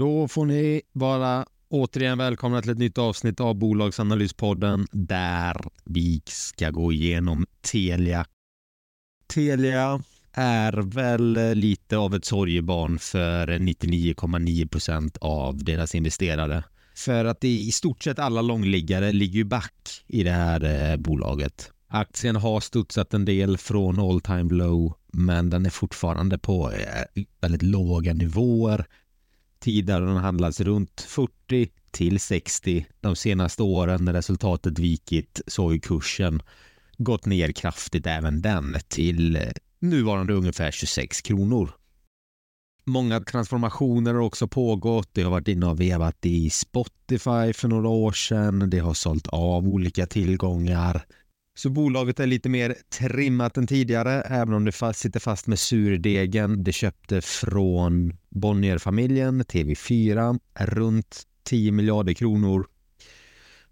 Då får ni vara återigen välkomna till ett nytt avsnitt av Bolagsanalyspodden där vi ska gå igenom Telia. Telia är väl eh, lite av ett sorgebarn för 99,9 procent av deras investerare. För att i stort sett alla långliggare ligger back i det här eh, bolaget. Aktien har studsat en del från all time low men den är fortfarande på eh, väldigt låga nivåer. Tidigare har den handlats runt 40 till 60. De senaste åren när resultatet vikit så har ju kursen gått ner kraftigt även den till eh, nuvarande ungefär 26 kronor. Många transformationer har också pågått. Det har varit inne och vevat i Spotify för några år sedan. Det har sålt av olika tillgångar. Så bolaget är lite mer trimmat än tidigare, även om det fast, sitter fast med surdegen. Det köpte från Bonnierfamiljen, TV4, runt 10 miljarder kronor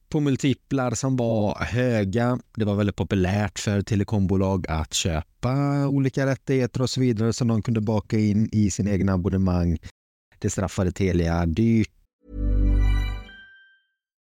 på multiplar som var höga. Det var väldigt populärt för telekombolag att köpa olika rättigheter och så vidare som de kunde baka in i sin egna abonnemang. Det straffade Telia dyrt.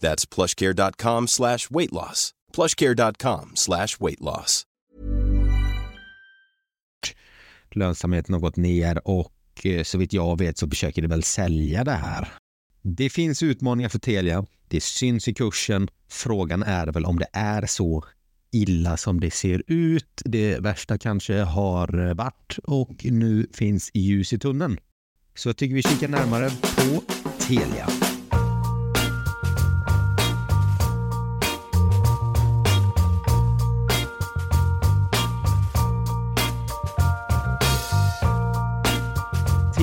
That's plushcare.com slash weight loss. plushcare.com slash weight loss. Lönsamheten har gått ner och eh, så vitt jag vet så försöker det väl sälja det här. Det finns utmaningar för Telia. Det syns i kursen. Frågan är väl om det är så illa som det ser ut. Det värsta kanske har varit och nu finns ljus i tunneln. Så jag tycker vi kikar närmare på Telia.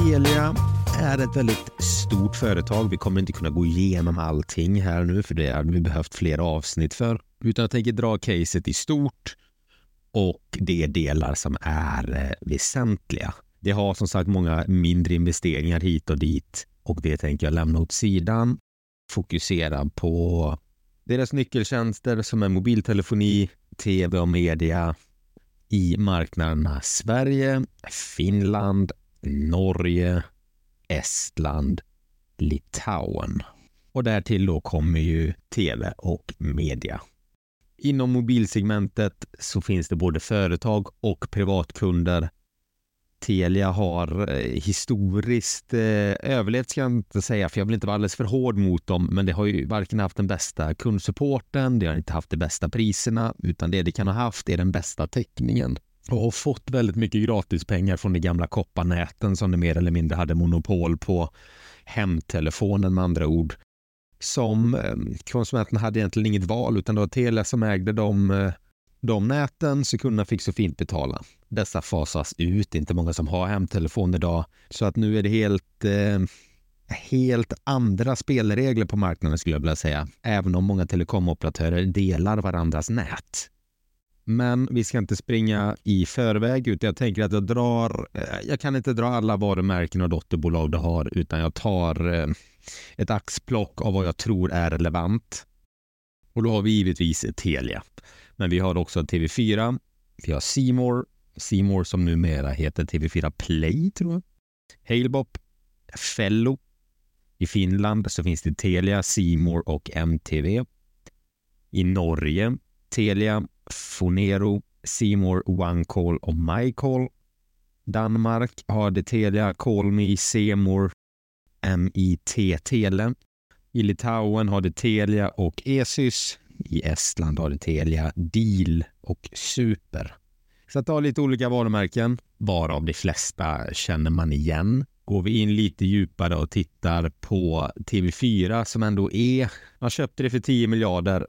Telia är ett väldigt stort företag. Vi kommer inte kunna gå igenom allting här nu för det hade vi behövt flera avsnitt för. Utan jag tänker dra caset i stort och de delar som är eh, väsentliga. Det har som sagt många mindre investeringar hit och dit och det tänker jag lämna åt sidan. Fokusera på deras nyckeltjänster som är mobiltelefoni, tv och media i marknaderna Sverige, Finland, Norge, Estland, Litauen. Och därtill då kommer ju tv och media. Inom mobilsegmentet så finns det både företag och privatkunder. Telia har eh, historiskt eh, överlevt ska jag inte säga, för jag vill inte vara alldeles för hård mot dem, men det har ju varken haft den bästa kundsupporten, det har inte haft de bästa priserna, utan det det kan ha haft är den bästa täckningen och har fått väldigt mycket gratispengar från de gamla kopparnäten som de mer eller mindre hade monopol på. Hemtelefonen med andra ord. Som eh, konsumenten hade egentligen inget val utan det var Telia som ägde de, eh, de näten så kunderna fick så fint betala. Dessa fasas ut, det är inte många som har hemtelefon idag. Så att nu är det helt eh, helt andra spelregler på marknaden skulle jag vilja säga. Även om många telekomoperatörer delar varandras nät. Men vi ska inte springa i förväg utan jag tänker att jag drar, eh, jag kan inte dra alla varumärken och dotterbolag du har utan jag tar eh, ett axplock av vad jag tror är relevant. Och då har vi givetvis Telia. Men vi har också TV4, vi har Simor, Simor som numera heter TV4 Play tror jag. Halebop, Fello. I Finland så finns det Telia, Simor och MTV. I Norge, Telia, Fonero, Seymour, OneCall och MyCall. Danmark har det Telia, Callme, Seymour, MIT Tele. I Litauen har det Telia och Esys. I Estland har det Telia, Deal och Super. Så att det har lite olika varumärken, varav de flesta känner man igen. Går vi in lite djupare och tittar på TV4 som ändå är, man köpte det för 10 miljarder.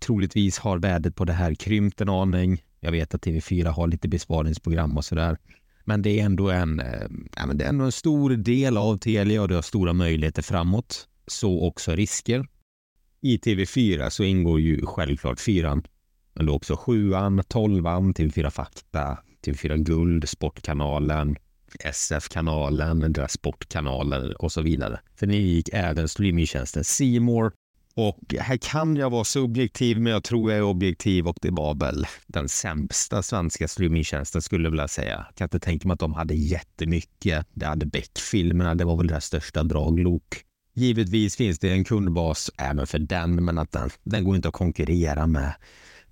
Troligtvis har värdet på det här krympt en aning. Jag vet att TV4 har lite besparingsprogram och sådär. Men det är ändå en, eh, men det är ändå en stor del av Telia och det har stora möjligheter framåt. Så också risker. I TV4 så ingår ju självklart fyran, men då också sjuan, tolvan, TV4 Fakta, TV4 Guld, Sportkanalen, SF-kanalen, deras sportkanaler och så vidare. För ni ingick även streamingtjänsten Simor och här kan jag vara subjektiv, men jag tror jag är objektiv och det var väl den sämsta svenska streamingtjänsten skulle jag vilja säga. Jag kan inte tänka mig att de hade jättemycket. Det hade Beck-filmerna, det var väl deras största draglok. Givetvis finns det en kundbas även för den, men att den, den går inte att konkurrera med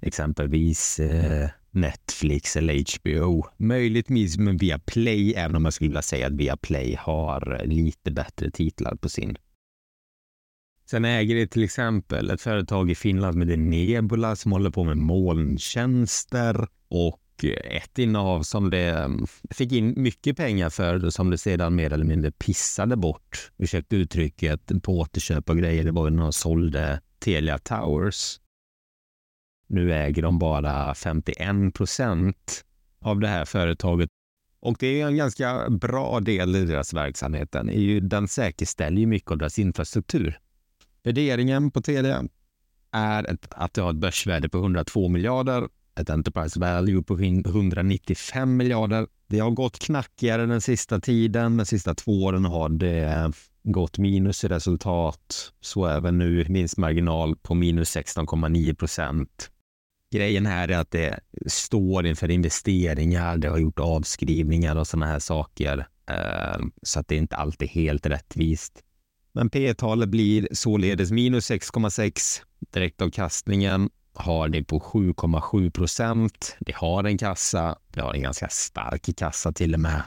exempelvis eh, Netflix eller HBO. Möjligtvis med Viaplay, även om jag skulle vilja säga att Viaplay har eh, lite bättre titlar på sin Sen äger det till exempel ett företag i Finland med Nebula som håller på med molntjänster och ett innehav som det mm, fick in mycket pengar för som det sedan mer eller mindre pissade bort. Ursäkta uttrycket på återköp och grejer. Det var ju när de sålde Telia Towers. Nu äger de bara 51 procent av det här företaget och det är en ganska bra del i deras verksamhet. Den, är ju, den säkerställer ju mycket av deras infrastruktur. Värderingen på TD är ett, att det har ett börsvärde på 102 miljarder, ett Enterprise Value på 195 miljarder. Det har gått knackigare den sista tiden. De sista två åren har det eh, gått minus i resultat. Så även nu vinstmarginal på minus 16,9 procent. Grejen här är att det står inför investeringar, det har gjort avskrivningar och sådana här saker. Eh, så att det är inte alltid helt rättvist. Men P talet blir således minus 6,6. Direktavkastningen har ni på 7,7 procent. Det har en kassa. Det har en ganska stark kassa till och med.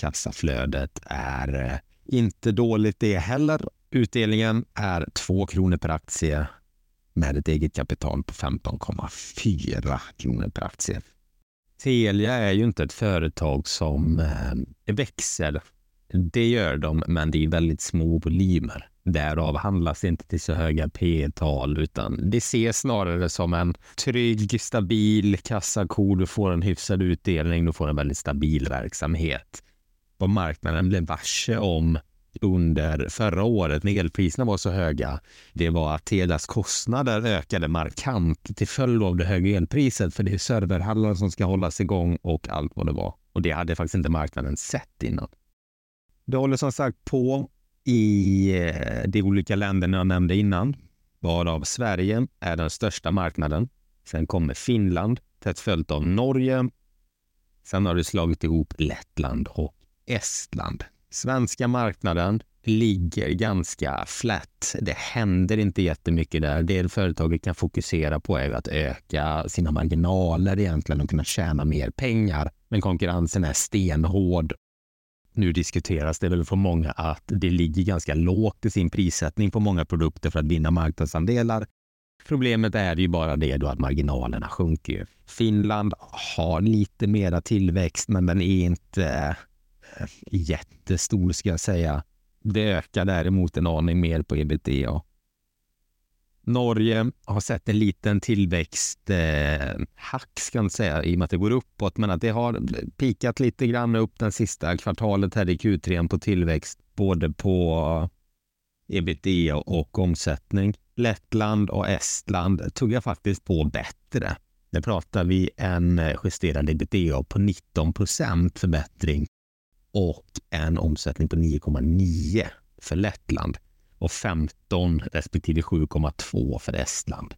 Kassaflödet är eh, inte dåligt det heller. Utdelningen är 2 kronor per aktie med ett eget kapital på 15,4 kronor per aktie. Telia är ju inte ett företag som eh, växer det gör de, men det är väldigt små volymer. Därav handlas det inte till så höga P tal utan det ses snarare som en trygg, stabil kassako. Du får en hyfsad utdelning, du får en väldigt stabil verksamhet. Vad marknaden blev varse om under förra året när elpriserna var så höga, det var att Telias kostnader ökade markant till följd av det höga elpriset, för det är serverhallar som ska hållas igång och allt vad det var. Och det hade faktiskt inte marknaden sett innan. Det håller som sagt på i eh, de olika länderna jag nämnde innan, varav Sverige är den största marknaden. Sen kommer Finland, tätt följt av Norge. Sen har det slagit ihop Lettland och Estland. Svenska marknaden ligger ganska flat. Det händer inte jättemycket där. Det företaget kan fokusera på är att öka sina marginaler egentligen och kunna tjäna mer pengar. Men konkurrensen är stenhård nu diskuteras det väl för många att det ligger ganska lågt i sin prissättning på många produkter för att vinna marknadsandelar. Problemet är ju bara det då att marginalerna sjunker. Finland har lite mera tillväxt, men den är inte eh, jättestor ska jag säga. Det ökar däremot en aning mer på ebitda. Norge har sett en liten tillväxthack, eh, ska jag säga, i och med att det går uppåt, men att det har pikat lite grann upp den sista kvartalet här i Q3 på tillväxt, både på ebitda och omsättning. Lettland och Estland tuggar faktiskt på bättre. Nu pratar vi en justerad ebitda på 19 procent förbättring och en omsättning på 9,9 för Lettland och 15 respektive 7,2 för Estland.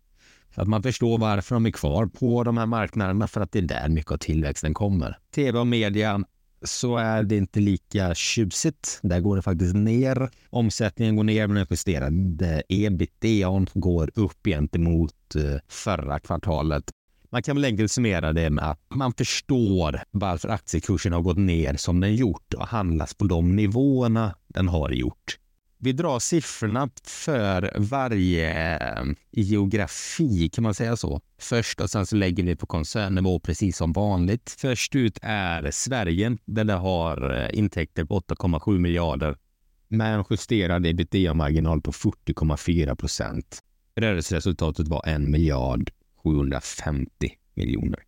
Så att man förstår varför de är kvar på de här marknaderna för att det är där mycket av tillväxten kommer. Tv och media så är det inte lika tjusigt. Där går det faktiskt ner. Omsättningen går ner, men den justerade ebitda går upp gentemot eh, förra kvartalet. Man kan väl enkelt summera det med att man förstår varför aktiekursen har gått ner som den gjort och handlas på de nivåerna den har gjort. Vi drar siffrorna för varje eh, geografi, kan man säga så. Först och sen så lägger vi på koncernnivå precis som vanligt. Först ut är Sverige där det har eh, intäkter på 8,7 miljarder med en justerad ebitda-marginal på 40,4 procent. Rörelseresultatet var 1 miljard 750 miljoner.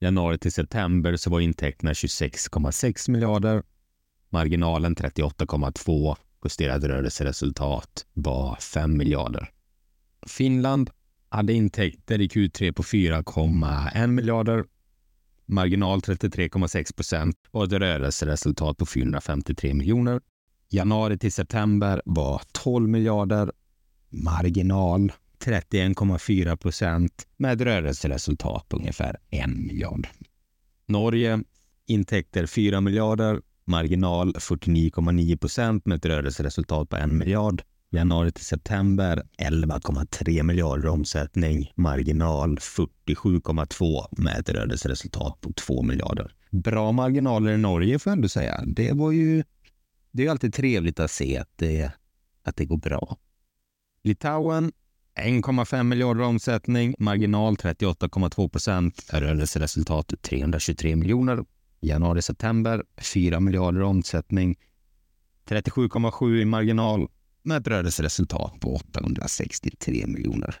Januari till september så var intäkterna 26,6 miljarder. Marginalen 38,2 justerat rörelseresultat var 5 miljarder. Finland hade intäkter i Q3 på 4,1 miljarder. Marginal 33,6 procent och ett rörelseresultat på 453 miljoner. Januari till september var 12 miljarder. Marginal 31,4 procent med ett rörelseresultat på ungefär 1 miljard. Norge intäkter 4 miljarder, marginal 49,9 procent med ett rörelseresultat på 1 miljard. Januari till september 11,3 miljarder omsättning, marginal 47,2 med ett rörelseresultat på 2 miljarder. Bra marginaler i Norge får jag ändå säga. Det var ju. Det är alltid trevligt att se att det, att det går bra. Litauen 1,5 miljarder omsättning, marginal 38,2 procent, rörelseresultat 323 miljoner Januari-september 4 miljarder omsättning, 37,7 i marginal med ett rörelseresultat på 863 miljoner.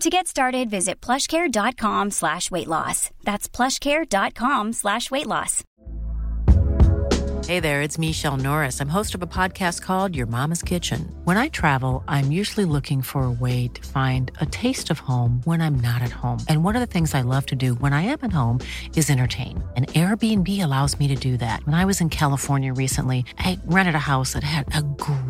To get started, visit plushcare.com slash weight loss. That's plushcare.com slash weight loss. Hey there, it's Michelle Norris. I'm host of a podcast called Your Mama's Kitchen. When I travel, I'm usually looking for a way to find a taste of home when I'm not at home. And one of the things I love to do when I am at home is entertain. And Airbnb allows me to do that. When I was in California recently, I rented a house that had a great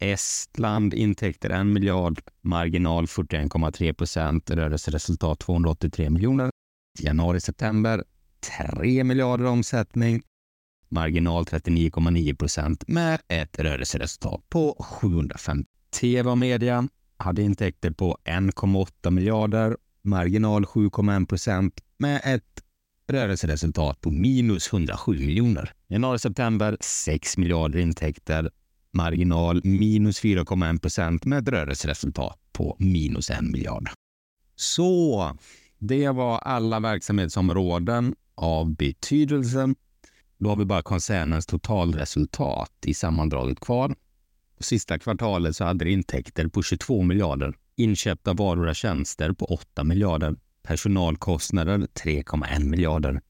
Estland intäkter 1 miljard, marginal 41,3 procent, rörelseresultat 283 miljoner. Januari-september 3 miljarder omsättning, marginal 39,9 procent med ett rörelseresultat på 750 TV och media hade intäkter på 1,8 miljarder, marginal 7,1 procent med ett rörelseresultat på minus 107 miljoner. Januari-september 6 miljarder intäkter, marginal minus 4,1 procent med ett rörelseresultat på minus 1 miljard. Så det var alla verksamhetsområden av betydelse. Då har vi bara koncernens totalresultat i sammandraget kvar. Sista kvartalet så hade det intäkter på 22 miljarder, inköpta varor och tjänster på 8 miljarder, personalkostnader 3,1 miljarder,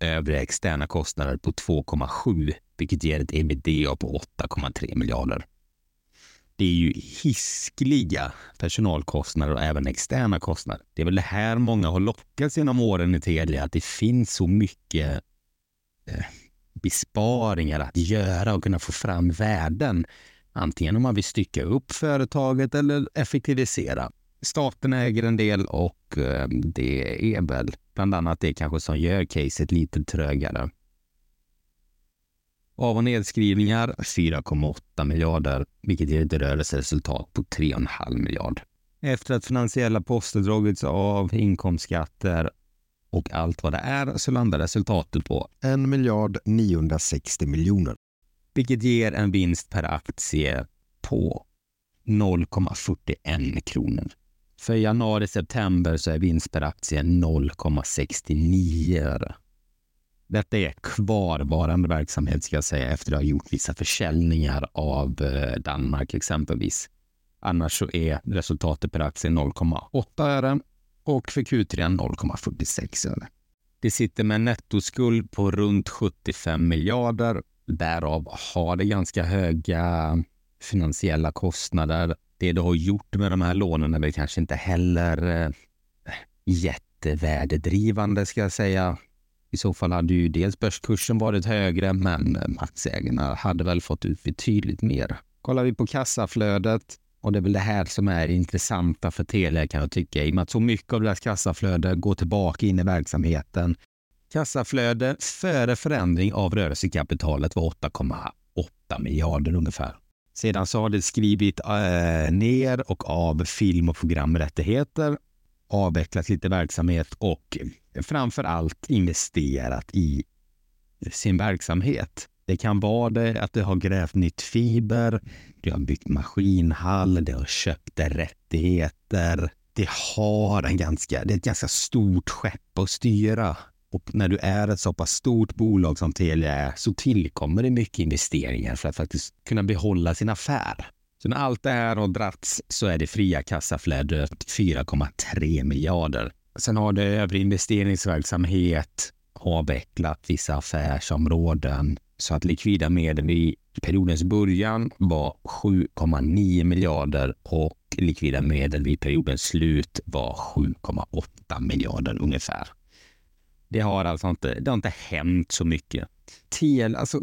övriga externa kostnader på 2,7 vilket ger ett ebitda på 8,3 miljarder. Det är ju hiskliga personalkostnader och även externa kostnader. Det är väl det här många har lockats genom åren i Telia, att det finns så mycket eh, besparingar att göra och kunna få fram värden Antingen om man vill stycka upp företaget eller effektivisera. Staten äger en del och eh, det är väl bland annat det kanske som gör caset lite trögare. Av och nedskrivningar 4,8 miljarder, vilket ger ett rörelseresultat på 3,5 miljard. Efter att finansiella poster dragits av, inkomstskatter och allt vad det är så landar resultatet på 1 miljard 960 miljoner. Vilket ger en vinst per aktie på 0,41 kronor. För januari-september så är vinst per aktie 0,69 öre. Detta är kvarvarande verksamhet ska jag säga efter att ha gjort vissa försäljningar av eh, Danmark exempelvis. Annars så är resultatet per aktie 0,8 öre och för Q3 0,46 öre. Det sitter med en nettoskuld på runt 75 miljarder. Därav har det ganska höga eh, finansiella kostnader. Det du har gjort med de här lånen är väl kanske inte heller eh, jättevärdedrivande ska jag säga. I så fall hade ju dels börskursen varit högre, men eh, aktieägarna hade väl fått ut betydligt mer. Kollar vi på kassaflödet och det är väl det här som är intressanta för Telia kan jag tycka, i och med att så mycket av deras kassaflöde går tillbaka in i verksamheten. Kassaflöde före förändring av rörelsekapitalet var 8,8 miljarder ungefär. Sedan så har det skrivit äh, ner och av film och programrättigheter, avvecklat lite verksamhet och framför allt investerat i sin verksamhet. Det kan vara det att det har grävt nytt fiber, det har byggt maskinhall, det har köpt rättigheter. Det har en ganska, det är ett ganska stort skepp att styra. Och när du är ett så pass stort bolag som Telia är så tillkommer det mycket investeringar för att faktiskt kunna behålla sin affär. Så när allt det här har dragits så är det fria kassaflödet 4,3 miljarder. Sen har det övrig investeringsverksamhet, avvecklat vissa affärsområden så att likvida medel i periodens början var 7,9 miljarder och likvida medel vid periodens slut var 7,8 miljarder ungefär. Det har alltså inte, det har inte hänt så mycket. Tel, alltså,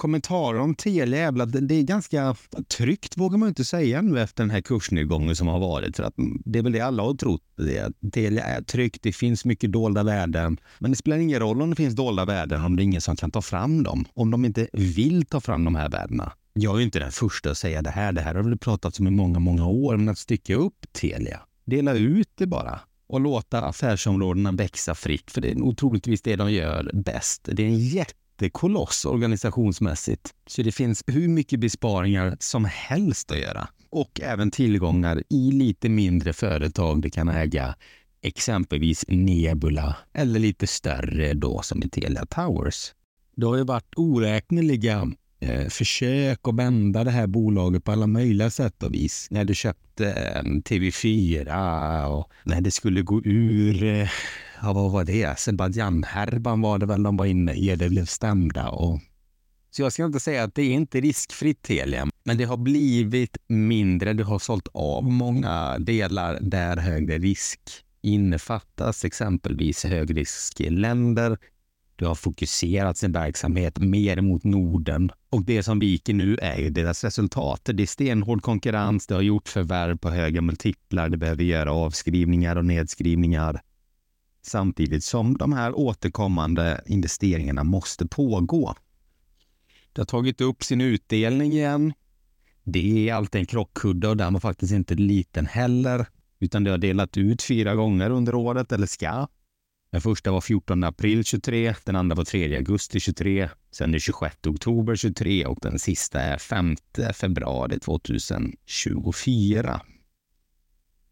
kommentarer om Telia är väl att det är ganska tryggt, vågar man inte säga nu efter den här kursnedgången som har varit. För att det är väl det alla har trott. att Telia är tryggt, det finns mycket dolda värden. Men det spelar ingen roll om det finns dolda värden om det är ingen som kan ta fram dem. Om de inte vill ta fram de här värdena. Jag är inte den första att säga det här. Det här har vi pratat om i många, många år. Men att stycka upp Telia, dela ut det bara och låta affärsområdena växa fritt. För det är nog troligtvis det de gör bäst. Det är en jättekoloss organisationsmässigt. Så det finns hur mycket besparingar som helst att göra. Och även tillgångar i lite mindre företag det kan äga. Exempelvis Nebula eller lite större då som i Telia Towers. Det har ju varit oräkneliga eh, försök att vända det här bolaget på alla möjliga sätt och vis. När du köpte eh, TV4 och när det skulle gå ur, eh, ja vad var det, Azerbajdzjan-härvan var det väl de var inne i, det blev stämda och så jag ska inte säga att det är inte riskfritt Telia, men det har blivit mindre. Du har sålt av många delar där högre risk innefattas, exempelvis högriskländer du har fokuserat sin verksamhet mer mot Norden. Och det som viker nu är ju deras resultat. Det är stenhård konkurrens, det har gjort förvärv på höga multiplar, det behöver göra avskrivningar och nedskrivningar. Samtidigt som de här återkommande investeringarna måste pågå. Det har tagit upp sin utdelning igen. Det är alltid en krockkudde och den var faktiskt inte liten heller, utan det har delat ut fyra gånger under året, eller ska. Den första var 14 april 23, den andra var 3 augusti 23, sen den 26 oktober 23 och den sista är 5 februari 2024.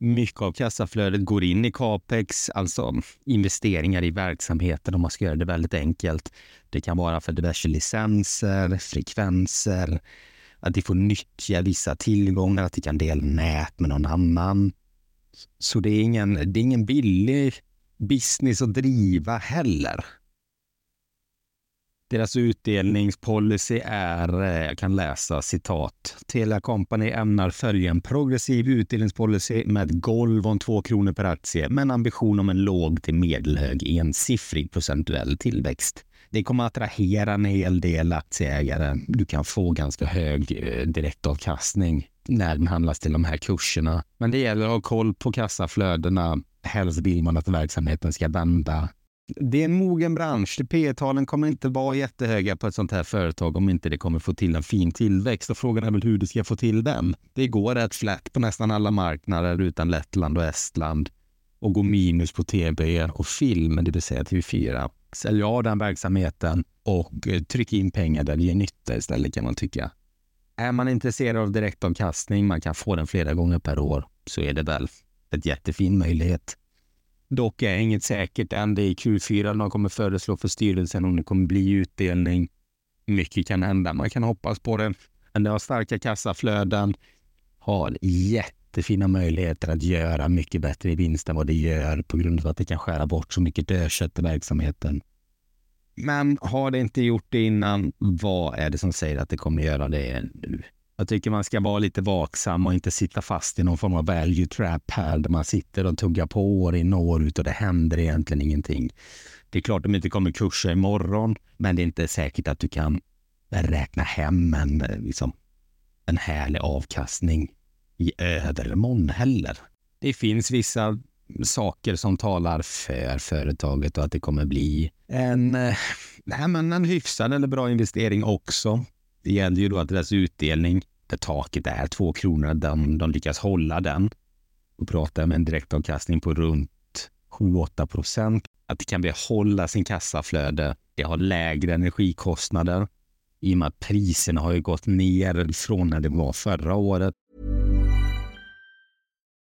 Mycket av kassaflödet går in i capex, alltså investeringar i verksamheten om man ska göra det väldigt enkelt. Det kan vara för diverse licenser, frekvenser, att de får nyttja vissa tillgångar, att de kan dela nät med någon annan. Så det är ingen, det är ingen billig business att driva heller. Deras utdelningspolicy är, eh, jag kan läsa citat, Telia Company ämnar följa en progressiv utdelningspolicy med ett golv om 2 kronor per aktie med en ambition om en låg till medelhög ensiffrig procentuell tillväxt. det kommer att attrahera en hel del aktieägare. Du kan få ganska hög eh, direktavkastning när den handlas till de här kurserna. Men det gäller att ha koll på kassaflödena. Helst vill man att verksamheten ska vända. Det är en mogen bransch. P-talen kommer inte vara jättehöga på ett sånt här företag om inte det kommer få till en fin tillväxt. Och frågan är väl hur du ska få till den. Det går rätt flätt på nästan alla marknader utan Lettland och Estland och går minus på tv och film, det vill säga TV4. Sälj av den verksamheten och eh, tryck in pengar där det ger nytta istället kan man tycka. Är man intresserad av direktavkastning, man kan få den flera gånger per år, så är det väl en jättefin möjlighet. Dock är inget säkert än. Det är Q4 de kommer föreslå för styrelsen om det kommer bli utdelning. Mycket kan hända. Man kan hoppas på det. Men det har starka kassaflöden, har jättefina möjligheter att göra mycket bättre i vinst än vad det gör på grund av att det kan skära bort så mycket dödkött i verksamheten. Men har det inte gjort det innan, vad är det som säger att det kommer göra det nu? Jag tycker man ska vara lite vaksam och inte sitta fast i någon form av value trap här där man sitter och tuggar på år in och år ut och det händer egentligen ingenting. Det är klart de inte kommer kursa imorgon, men det är inte säkert att du kan räkna hem en, eh, liksom, en härlig avkastning i övermorgon heller. Det finns vissa saker som talar för företaget och att det kommer bli en, eh, nej, men en hyfsad eller bra investering också. Det gäller ju då att deras utdelning, där taket är två kronor, de, de lyckas hålla den. Och pratar med en direktavkastning på runt 7-8 procent. Att det kan behålla sin kassaflöde. Det har lägre energikostnader i och med att priserna har ju gått ner från när det var förra året.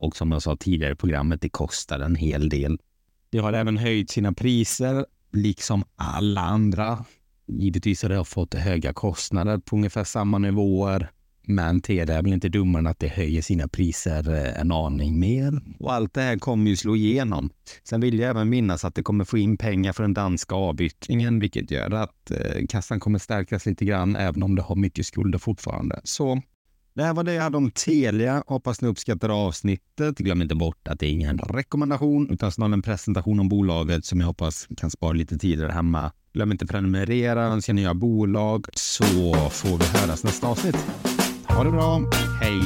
Och som jag sa tidigare i programmet, det kostar en hel del. Det har även höjt sina priser, liksom alla andra. Givetvis har det fått höga kostnader på ungefär samma nivåer. Men Telia är väl inte dummare än att det höjer sina priser eh, en aning mer. Och allt det här kommer ju slå igenom. Sen vill jag även minnas att det kommer få in pengar för den danska avyttringen, vilket gör att eh, kassan kommer stärkas lite grann, även om det har mycket skulder fortfarande. Så det här var det jag hade om Telia. Hoppas ni uppskattar avsnittet. Glöm inte bort att det är ingen rekommendation utan snarare en presentation om bolaget som jag hoppas kan spara lite tid där hemma. Glöm inte prenumerera, önska nya bolag så får vi höras nästa avsnitt. Ha det bra. Hej!